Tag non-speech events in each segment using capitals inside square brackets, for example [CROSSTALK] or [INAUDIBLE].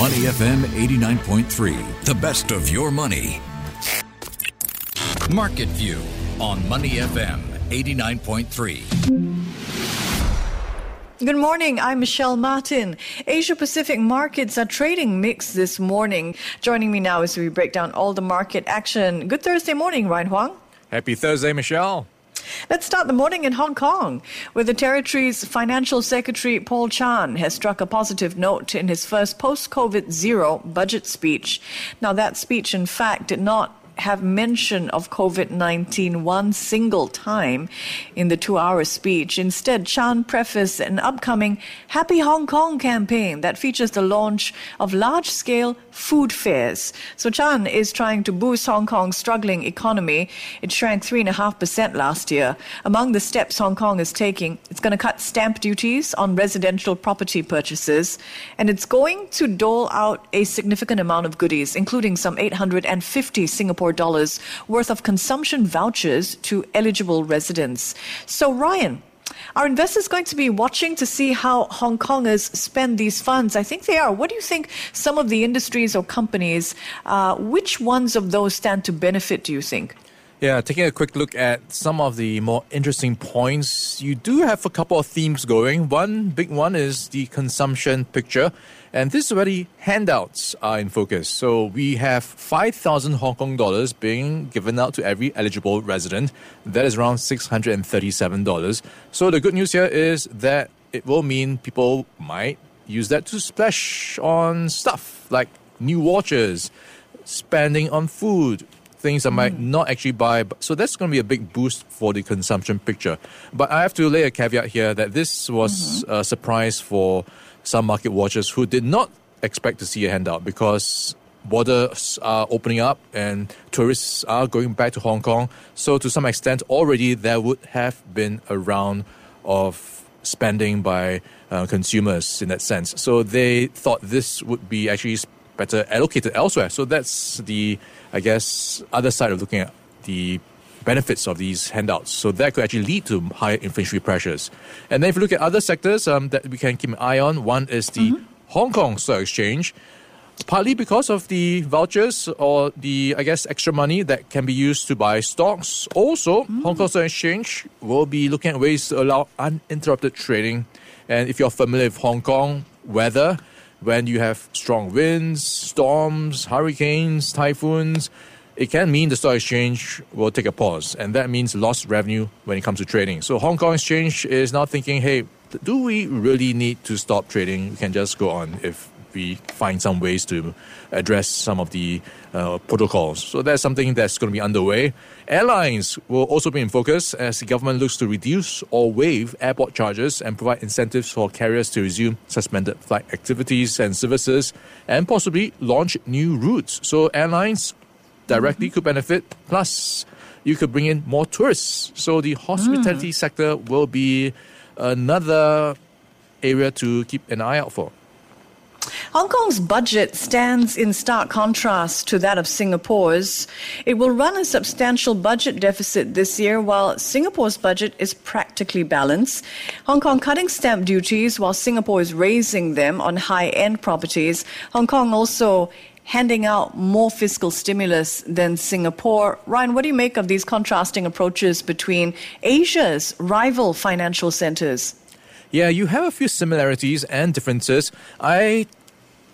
Money FM 89.3, the best of your money. Market View on Money FM 89.3. Good morning. I'm Michelle Martin. Asia Pacific markets are trading mixed this morning. Joining me now as we break down all the market action. Good Thursday morning, Ryan Huang. Happy Thursday, Michelle. Let's start the morning in Hong Kong, where the territory's financial secretary Paul Chan has struck a positive note in his first post COVID zero budget speech. Now, that speech, in fact, did not have mention of COVID 19 one single time in the two hour speech. Instead, Chan prefaced an upcoming Happy Hong Kong campaign that features the launch of large scale food fairs. So, Chan is trying to boost Hong Kong's struggling economy. It shrank 3.5% last year. Among the steps Hong Kong is taking, it's going to cut stamp duties on residential property purchases, and it's going to dole out a significant amount of goodies, including some 850 Singapore dollars worth of consumption vouchers to eligible residents. So, Ryan, are investors going to be watching to see how Hong Kongers spend these funds? I think they are. What do you think some of the industries or companies, uh, which ones of those stand to benefit, do you think? Yeah, taking a quick look at some of the more interesting points, you do have a couple of themes going. One big one is the consumption picture, and this is where the handouts are in focus. So we have 5,000 Hong Kong dollars being given out to every eligible resident. That is around $637. So the good news here is that it will mean people might use that to splash on stuff like new watches, spending on food, things I might mm. not actually buy. So that's going to be a big boost for the consumption picture. But I have to lay a caveat here that this was mm-hmm. a surprise for some market watchers who did not expect to see a handout because borders are opening up and tourists are going back to Hong Kong. So to some extent, already there would have been a round of spending by uh, consumers in that sense. So they thought this would be actually better allocated elsewhere. So that's the I guess, other side of looking at the benefits of these handouts. So that could actually lead to higher inflationary pressures. And then if you look at other sectors um, that we can keep an eye on, one is the mm-hmm. Hong Kong Stock Exchange. Partly because of the vouchers or the, I guess, extra money that can be used to buy stocks. Also, mm. Hong Kong Stock Exchange will be looking at ways to allow uninterrupted trading. And if you're familiar with Hong Kong weather, when you have strong winds, storms, hurricanes, typhoons, it can mean the stock exchange will take a pause, and that means lost revenue when it comes to trading. So Hong Kong Exchange is now thinking, hey, do we really need to stop trading? We can just go on if we find some ways to address some of the uh, protocols. So that's something that's going to be underway. Airlines will also be in focus as the government looks to reduce or waive airport charges and provide incentives for carriers to resume suspended flight activities and services and possibly launch new routes. So airlines directly mm-hmm. could benefit. Plus, you could bring in more tourists. So the hospitality mm. sector will be another area to keep an eye out for. Hong Kong's budget stands in stark contrast to that of Singapore's. It will run a substantial budget deficit this year, while Singapore's budget is practically balanced. Hong Kong cutting stamp duties while Singapore is raising them on high end properties. Hong Kong also handing out more fiscal stimulus than Singapore. Ryan, what do you make of these contrasting approaches between Asia's rival financial centers? Yeah, you have a few similarities and differences. I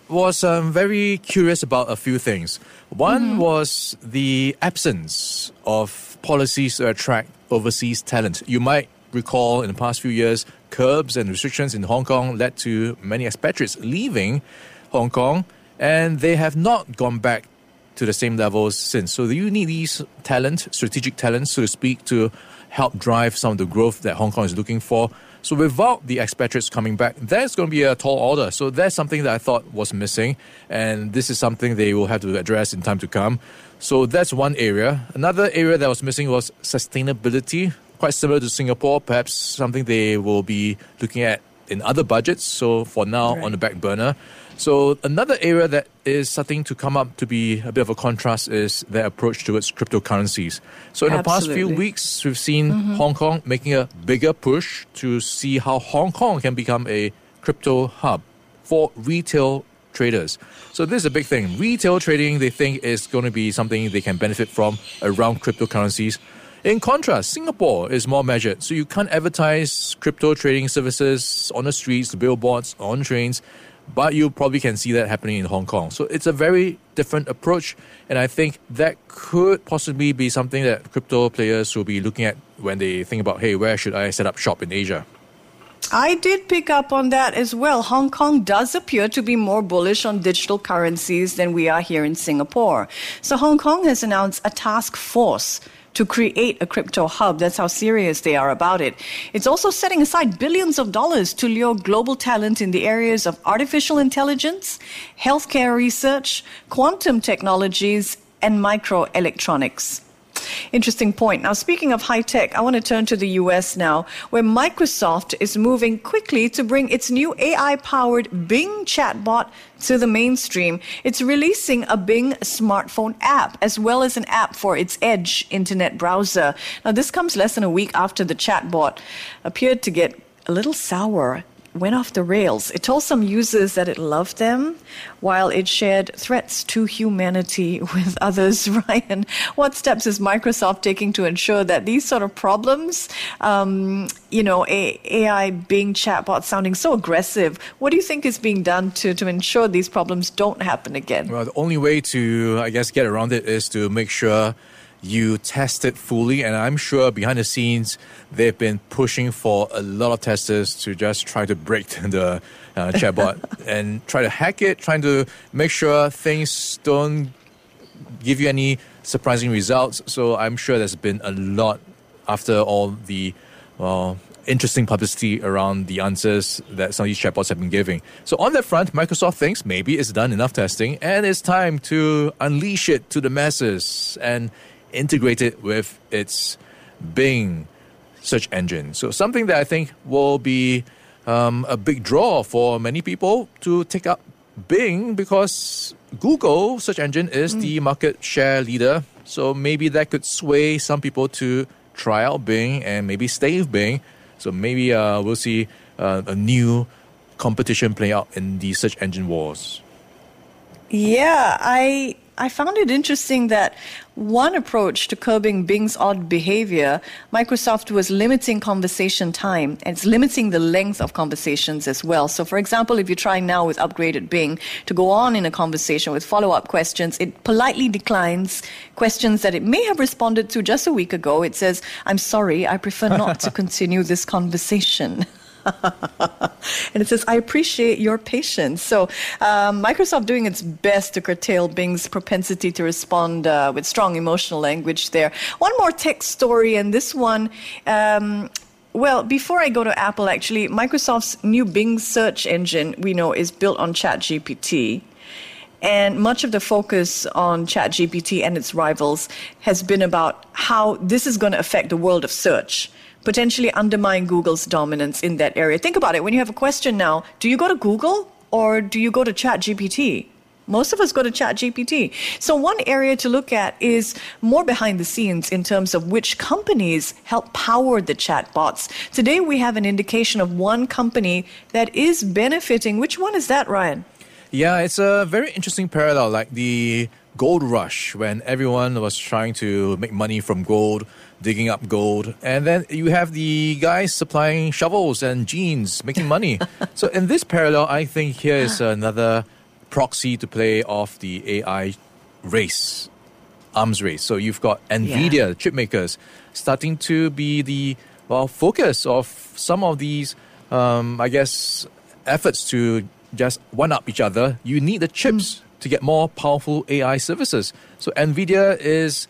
was um, very curious about a few things. One mm-hmm. was the absence of policies to attract overseas talent. You might recall in the past few years, curbs and restrictions in Hong Kong led to many expatriates leaving Hong Kong, and they have not gone back to the same levels since. So do you need these talent, strategic talent, so to speak, to help drive some of the growth that Hong Kong is looking for. So without the expatriates coming back, that's going to be a tall order. So that's something that I thought was missing, and this is something they will have to address in time to come. So that's one area. Another area that was missing was sustainability. Quite similar to Singapore, perhaps something they will be looking at in other budgets. So for now, right. on the back burner. So another area that is starting to come up to be a bit of a contrast is their approach towards cryptocurrencies. So in Absolutely. the past few weeks, we've seen mm-hmm. Hong Kong making a bigger push to see how Hong Kong can become a crypto hub for retail traders. So this is a big thing. Retail trading, they think, is going to be something they can benefit from around cryptocurrencies. In contrast, Singapore is more measured, so you can't advertise crypto trading services on the streets, billboards, on trains, but you probably can see that happening in Hong Kong. So it's a very different approach, and I think that could possibly be something that crypto players will be looking at when they think about, hey, where should I set up shop in Asia? I did pick up on that as well. Hong Kong does appear to be more bullish on digital currencies than we are here in Singapore. So Hong Kong has announced a task force to create a crypto hub. That's how serious they are about it. It's also setting aside billions of dollars to lure global talent in the areas of artificial intelligence, healthcare research, quantum technologies, and microelectronics. Interesting point. Now, speaking of high tech, I want to turn to the US now, where Microsoft is moving quickly to bring its new AI powered Bing chatbot to the mainstream. It's releasing a Bing smartphone app as well as an app for its Edge internet browser. Now, this comes less than a week after the chatbot appeared to get a little sour went off the rails. It told some users that it loved them while it shared threats to humanity [LAUGHS] with others. [LAUGHS] Ryan, what steps is Microsoft taking to ensure that these sort of problems, um, you know, AI Bing chatbot sounding so aggressive, what do you think is being done to, to ensure these problems don't happen again? Well, the only way to, I guess, get around it is to make sure you test it fully. And I'm sure behind the scenes, they've been pushing for a lot of testers to just try to break [LAUGHS] the uh, chatbot [LAUGHS] and try to hack it, trying to make sure things don't give you any surprising results. So I'm sure there's been a lot after all the well, interesting publicity around the answers that some of these chatbots have been giving. So on that front, Microsoft thinks maybe it's done enough testing and it's time to unleash it to the masses and integrate it with its Bing search engine. So something that I think will be um, a big draw for many people to take up Bing because Google search engine is mm. the market share leader. So maybe that could sway some people to try out Bing and maybe stay with Bing. So maybe uh, we'll see uh, a new competition play out in the search engine wars. Yeah, I I found it interesting that one approach to curbing Bing's odd behavior, Microsoft was limiting conversation time and it's limiting the length of conversations as well. So, for example, if you're trying now with upgraded Bing to go on in a conversation with follow up questions, it politely declines questions that it may have responded to just a week ago. It says, I'm sorry, I prefer not to [LAUGHS] continue this conversation. [LAUGHS] and it says, I appreciate your patience. So, um, Microsoft doing its best to curtail Bing's propensity to respond uh, with strong emotional language there. One more tech story, and this one. Um, well, before I go to Apple, actually, Microsoft's new Bing search engine, we know, is built on ChatGPT. And much of the focus on ChatGPT and its rivals has been about how this is going to affect the world of search potentially undermine Google's dominance in that area. Think about it. When you have a question now, do you go to Google or do you go to ChatGPT? Most of us go to ChatGPT. So one area to look at is more behind the scenes in terms of which companies help power the chatbots. Today we have an indication of one company that is benefiting. Which one is that, Ryan? Yeah, it's a very interesting parallel, like the gold rush when everyone was trying to make money from gold digging up gold. And then you have the guys supplying shovels and jeans, making money. [LAUGHS] so in this parallel, I think here is another proxy to play off the AI race, arms race. So you've got NVIDIA, yeah. chip makers, starting to be the well focus of some of these, um, I guess, efforts to just one up each other. You need the chips. Mm. To get more powerful AI services. So, NVIDIA is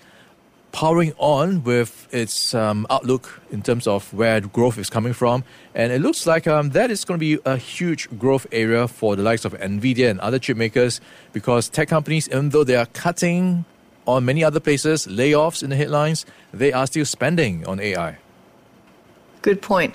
powering on with its um, outlook in terms of where growth is coming from. And it looks like um, that is going to be a huge growth area for the likes of NVIDIA and other chip makers because tech companies, even though they are cutting on many other places, layoffs in the headlines, they are still spending on AI. Good point.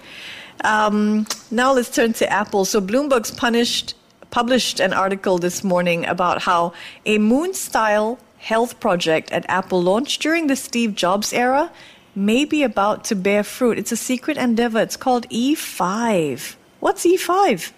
Um, now let's turn to Apple. So Bloomberg's punished, published an article this morning about how a moon style health project at Apple launched during the Steve Jobs era may be about to bear fruit. It's a secret endeavor. It's called E5. What's E5?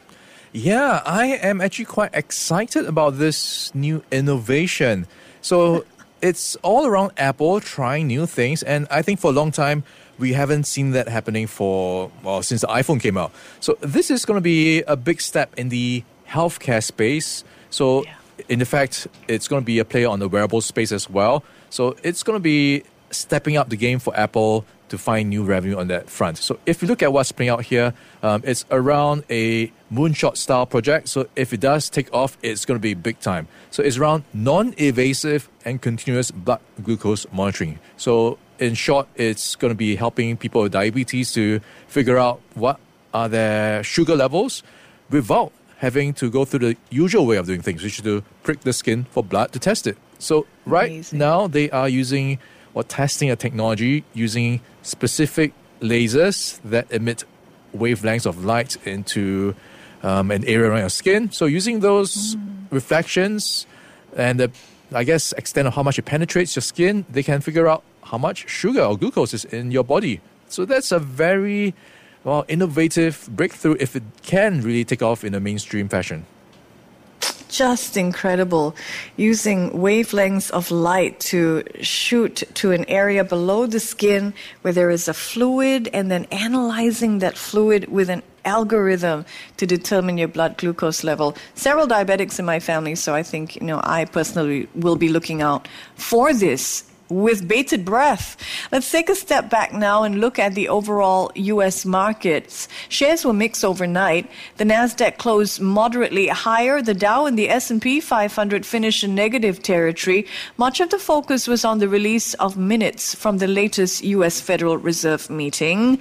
Yeah, I am actually quite excited about this new innovation. So [LAUGHS] it's all around Apple trying new things, and I think for a long time we haven't seen that happening for well since the iPhone came out. So this is going to be a big step in the healthcare space. So Yeah. in fact, it's going to be a player on the wearable space as well. So it's going to be stepping up the game for Apple to find new revenue on that front. So if you look at what's playing out here, um, it's around a moonshot style project. So if it does take off, it's going to be big time. So it's around non-invasive and continuous blood glucose monitoring. So in short, it's going to be helping people with diabetes to figure out what are their sugar levels without having to go through the usual way of doing things, which is to prick the skin for blood to test it. So right Amazing. now they are using or testing a technology using specific lasers that emit wavelengths of light into um, an area around your skin. So using those reflections and the, I guess, extent of how much it penetrates your skin, they can figure out how much sugar or glucose is in your body. So that's a very well innovative breakthrough if it can really take off in a mainstream fashion. Just incredible. Using wavelengths of light to shoot to an area below the skin where there is a fluid and then analyzing that fluid with an algorithm to determine your blood glucose level. Several diabetics in my family, so I think, you know, I personally will be looking out for this with bated breath. Let's take a step back now and look at the overall US markets. Shares were mixed overnight. The Nasdaq closed moderately higher. The Dow and the S&P 500 finished in negative territory. Much of the focus was on the release of minutes from the latest US Federal Reserve meeting.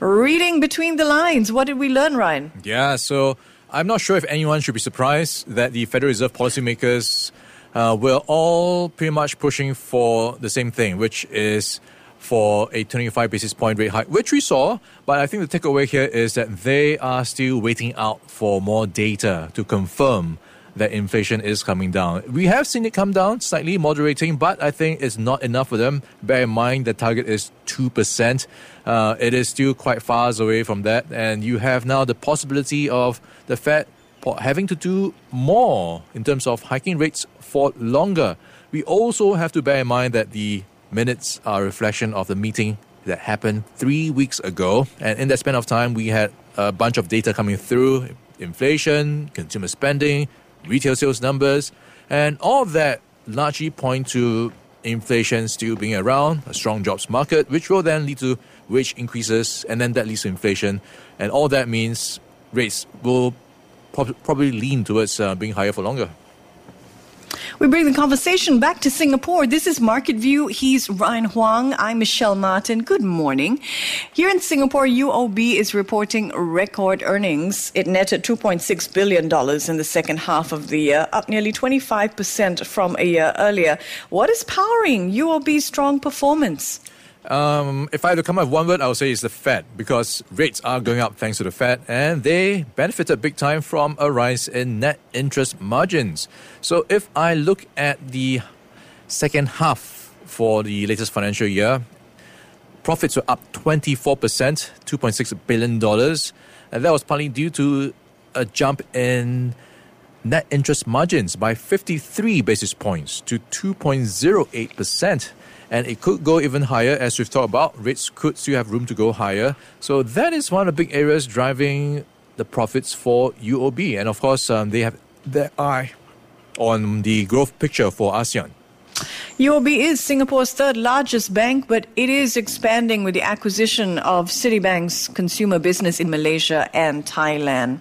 Reading between the lines, what did we learn, Ryan? Yeah, so I'm not sure if anyone should be surprised that the Federal Reserve policymakers uh, were all pretty much pushing for the same thing, which is for a 25 basis point rate hike, which we saw. But I think the takeaway here is that they are still waiting out for more data to confirm that inflation is coming down. We have seen it come down slightly, moderating, but I think it's not enough for them. Bear in mind the target is 2%. Uh, it is still quite far away from that. And you have now the possibility of the Fed having to do more in terms of hiking rates for longer. We also have to bear in mind that the minutes are a reflection of the meeting that happened three weeks ago. And in that span of time, we had a bunch of data coming through inflation, consumer spending, retail sales numbers, and all that largely point to inflation still being around, a strong jobs market, which will then lead to wage increases, and then that leads to inflation. And all that means rates will prob- probably lean towards uh, being higher for longer. We bring the conversation back to Singapore. This is Market View. He's Ryan Huang. I'm Michelle Martin. Good morning. Here in Singapore, UOB is reporting record earnings. It netted $2.6 billion in the second half of the year, up nearly 25% from a year earlier. What is powering UOB's strong performance? Um, if I had to come up with one word, I would say it's the Fed because rates are going up thanks to the Fed, and they benefited big time from a rise in net interest margins. So if I look at the second half for the latest financial year, profits were up 24%, $2.6 billion. And that was partly due to a jump in net interest margins by 53 basis points to 2.08%. And it could go even higher, as we've talked about. Rates could still have room to go higher. So that is one of the big areas driving the profits for UOB. And of course, um, they have their eye on the growth picture for ASEAN. UOB is Singapore's third largest bank, but it is expanding with the acquisition of Citibank's consumer business in Malaysia and Thailand.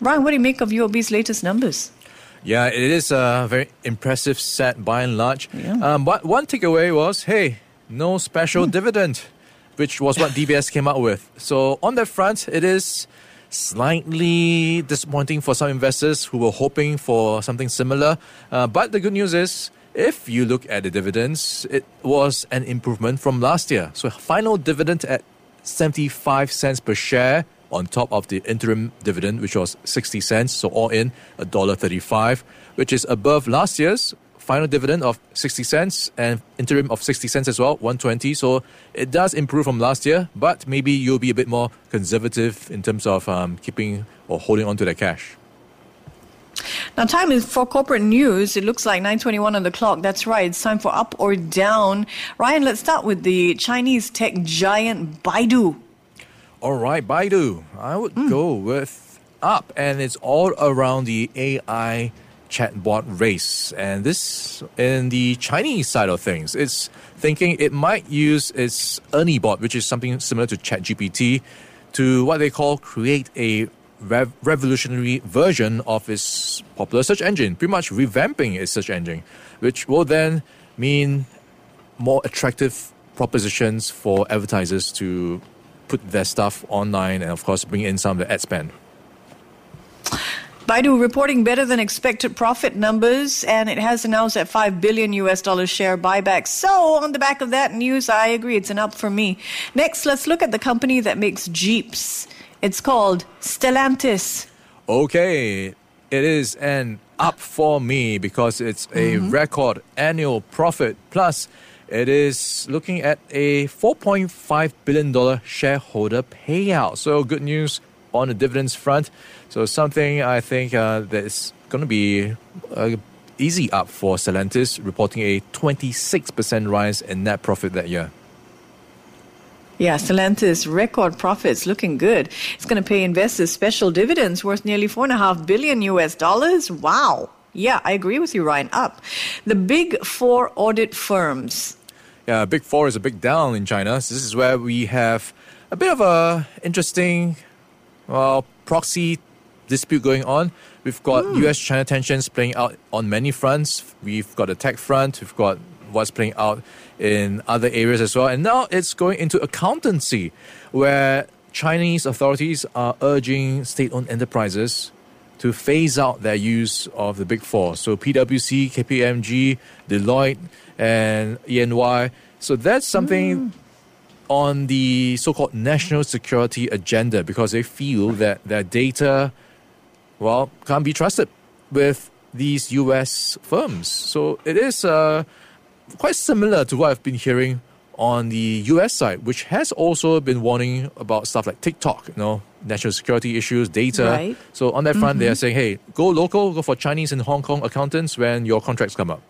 Ryan, what do you make of UOB's latest numbers? Yeah, it is a very impressive set by and large. Yeah. Um, but one takeaway was, hey, no special dividend, which was what [LAUGHS] DBS came out with. So on that front, it is slightly disappointing for some investors who were hoping for something similar. Uh, but the good news is, if you look at the dividends, it was an improvement from last year. So final dividend at 75 cents per share on top of the interim dividend, which was 60 cents. So all in, $1.35, which is above last year's final dividend of 60 cents and interim of 60 cents as well, 120. So it does improve from last year, but maybe you'll be a bit more conservative in terms of um, keeping or holding on to that cash. Now, time is for corporate news. It looks like 9:21 on the clock. That's right. It's time for up or down. Ryan, let's start with the Chinese tech giant Baidu. All right, Baidu. I would hmm. go with up, and it's all around the AI chatbot race. And this, in the Chinese side of things, it's thinking it might use its Ernie bot, which is something similar to ChatGPT, to what they call create a rev- revolutionary version of its popular search engine, pretty much revamping its search engine, which will then mean more attractive propositions for advertisers to put their stuff online and, of course, bring in some of the ad spend. Baidu reporting better than expected profit numbers, and it has announced that 5 billion US dollar share buyback. So, on the back of that news, I agree, it's an up for me. Next, let's look at the company that makes Jeeps. It's called Stellantis. Okay, it is an up for me because it's a mm-hmm. record annual profit. Plus, it is looking at a $4.5 billion shareholder payout. So, good news on the dividends front. So, something I think uh, that's going to be uh, easy up for Stellantis, reporting a 26% rise in net profit that year. Yeah, Stellantis record profits looking good. It's going to pay investors special dividends worth nearly four and a half billion US dollars. Wow. Yeah, I agree with you, Ryan. Up. The big four audit firms. Yeah, Big Four is a big down in China. So this is where we have a bit of a interesting, well, proxy dispute going on. We've got hmm. U.S.-China tensions playing out on many fronts. We've got the tech front. We've got what's playing out in other areas as well. And now it's going into accountancy, where Chinese authorities are urging state-owned enterprises to phase out their use of the big four. So PwC, KPMG, Deloitte, and EY. So that's something on the so-called national security agenda because they feel that their data, well, can't be trusted with these U.S. firms. So it is uh, quite similar to what I've been hearing on the US side, which has also been warning about stuff like TikTok, you know, national security issues, data. Right. So on that front, they are saying, hey, go local, go for Chinese and Hong Kong accountants when your contracts come up.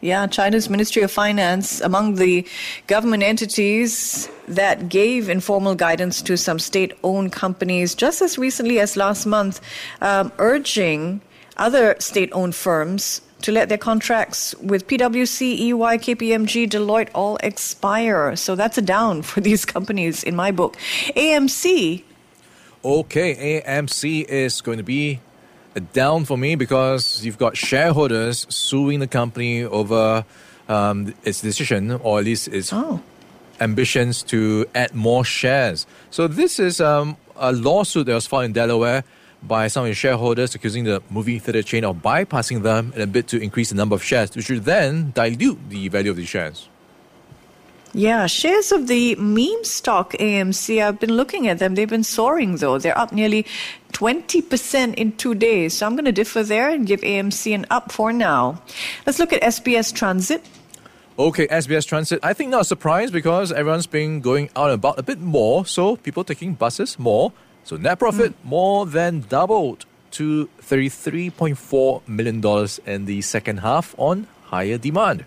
Yeah, China's Ministry of Finance, among the government entities that gave informal guidance to some state owned companies just as recently as last month, um, urging other state owned firms to let their contracts with PwC, EY, KPMG, Deloitte all expire. So that's a down [LAUGHS] for these companies in my book. AMC, Okay, AMC is going to be a down for me because you've got shareholders suing the company over um, its decision, or at least its oh, ambitions to add more shares. So this is um, a lawsuit that was filed in Delaware by some of the shareholders accusing the movie theater chain of bypassing them in a bid to increase the number of shares, which would then dilute the value of the shares. Yeah, shares of the meme stock AMC, I've been looking at them. They've been soaring though. They're up nearly 20% in two days. So I'm going to differ there and give AMC an up for now. Let's look at SBS Transit. Okay, SBS Transit. I think not a surprise because everyone's been going out and about a bit more, so people taking buses more. So net profit mm. more than doubled to $33.4 million in the second half on higher demand.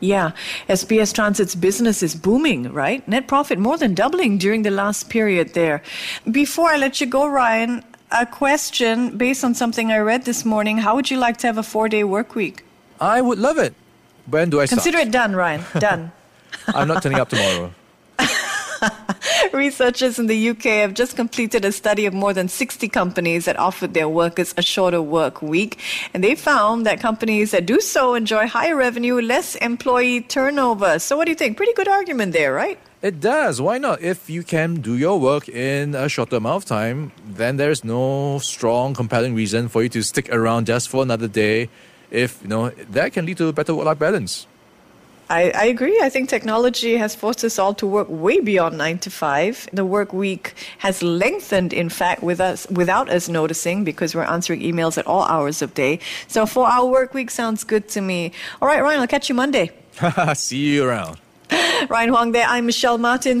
Yeah, SBS Transit's business is booming, right? Net profit more than doubling during the last period there. Before I let you go, Ryan, a question based on something I read this morning. How would you like to have a four day work week? I would love it. When do I start? Consider it done, Ryan. [LAUGHS] Done. I'm not turning up tomorrow. [LAUGHS] Researchers in the UK have just completed a study of more than 60 companies that offered their workers a shorter work week. And they found that companies that do so enjoy higher revenue, less employee turnover. So, what do you think? Pretty good argument there, right? It does. Why not? If you can do your work in a shorter amount of time, then there's no strong, compelling reason for you to stick around just for another day. If you know that can lead to better work-life balance. I, I agree. I think technology has forced us all to work way beyond nine to five. The work week has lengthened, in fact, with us without us noticing because we're answering emails at all hours of day. So four hour work week sounds good to me. All right, Ryan, I'll catch you Monday. [LAUGHS] See you around. [LAUGHS] Ryan Huang there. I'm Michelle Martin.